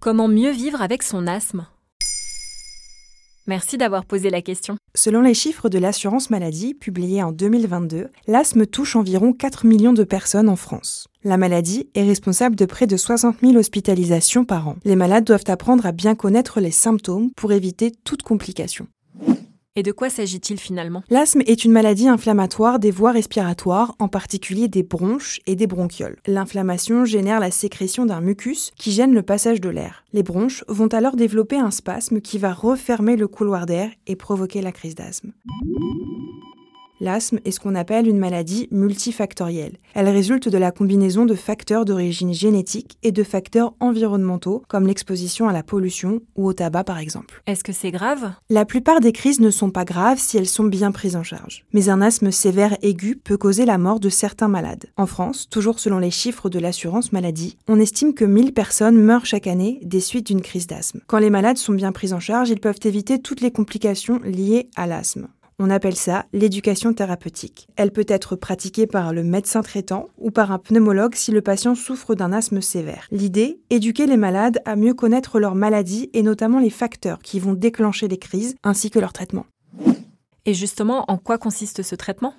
Comment mieux vivre avec son asthme? Merci d'avoir posé la question. Selon les chiffres de l'assurance maladie publiés en 2022, l'asthme touche environ 4 millions de personnes en France. La maladie est responsable de près de 60 000 hospitalisations par an. Les malades doivent apprendre à bien connaître les symptômes pour éviter toute complication. Et de quoi s'agit-il finalement? L'asthme est une maladie inflammatoire des voies respiratoires, en particulier des bronches et des bronchioles. L'inflammation génère la sécrétion d'un mucus qui gêne le passage de l'air. Les bronches vont alors développer un spasme qui va refermer le couloir d'air et provoquer la crise d'asthme. L'asthme est ce qu'on appelle une maladie multifactorielle. Elle résulte de la combinaison de facteurs d'origine génétique et de facteurs environnementaux, comme l'exposition à la pollution ou au tabac par exemple. Est-ce que c'est grave? La plupart des crises ne sont pas graves si elles sont bien prises en charge. Mais un asthme sévère aigu peut causer la mort de certains malades. En France, toujours selon les chiffres de l'assurance maladie, on estime que 1000 personnes meurent chaque année des suites d'une crise d'asthme. Quand les malades sont bien pris en charge, ils peuvent éviter toutes les complications liées à l'asthme. On appelle ça l'éducation thérapeutique. Elle peut être pratiquée par le médecin traitant ou par un pneumologue si le patient souffre d'un asthme sévère. L'idée, éduquer les malades à mieux connaître leur maladie et notamment les facteurs qui vont déclencher les crises ainsi que leur traitement. Et justement, en quoi consiste ce traitement?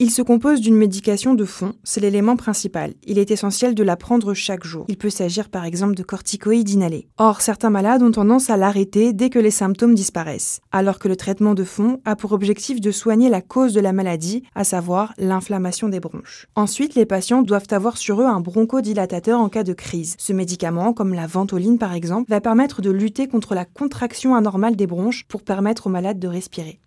Il se compose d'une médication de fond, c'est l'élément principal. Il est essentiel de la prendre chaque jour. Il peut s'agir par exemple de corticoïdes inhalés. Or, certains malades ont tendance à l'arrêter dès que les symptômes disparaissent, alors que le traitement de fond a pour objectif de soigner la cause de la maladie, à savoir l'inflammation des bronches. Ensuite, les patients doivent avoir sur eux un bronchodilatateur en cas de crise. Ce médicament, comme la ventoline par exemple, va permettre de lutter contre la contraction anormale des bronches pour permettre aux malades de respirer.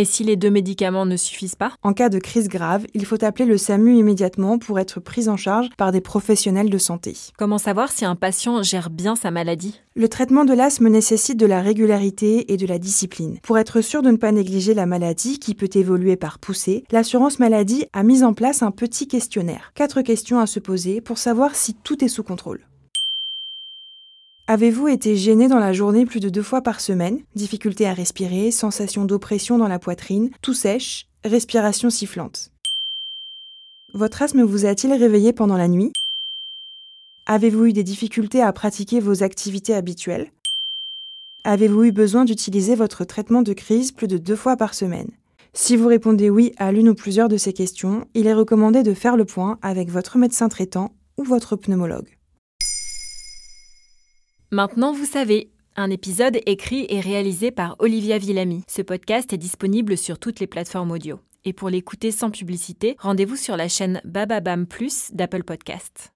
Et si les deux médicaments ne suffisent pas En cas de crise grave, il faut appeler le SAMU immédiatement pour être pris en charge par des professionnels de santé. Comment savoir si un patient gère bien sa maladie? Le traitement de l'asthme nécessite de la régularité et de la discipline. Pour être sûr de ne pas négliger la maladie qui peut évoluer par poussée, l'assurance maladie a mis en place un petit questionnaire. Quatre questions à se poser pour savoir si tout est sous contrôle. Avez-vous été gêné dans la journée plus de deux fois par semaine? Difficulté à respirer, sensation d'oppression dans la poitrine, tout sèche, respiration sifflante. Votre asthme vous a-t-il réveillé pendant la nuit? Avez-vous eu des difficultés à pratiquer vos activités habituelles? Avez-vous eu besoin d'utiliser votre traitement de crise plus de deux fois par semaine? Si vous répondez oui à l'une ou plusieurs de ces questions, il est recommandé de faire le point avec votre médecin traitant ou votre pneumologue. Maintenant, vous savez. Un épisode écrit et réalisé par Olivia Villamy. Ce podcast est disponible sur toutes les plateformes audio. Et pour l'écouter sans publicité, rendez-vous sur la chaîne Bababam Plus d'Apple Podcast.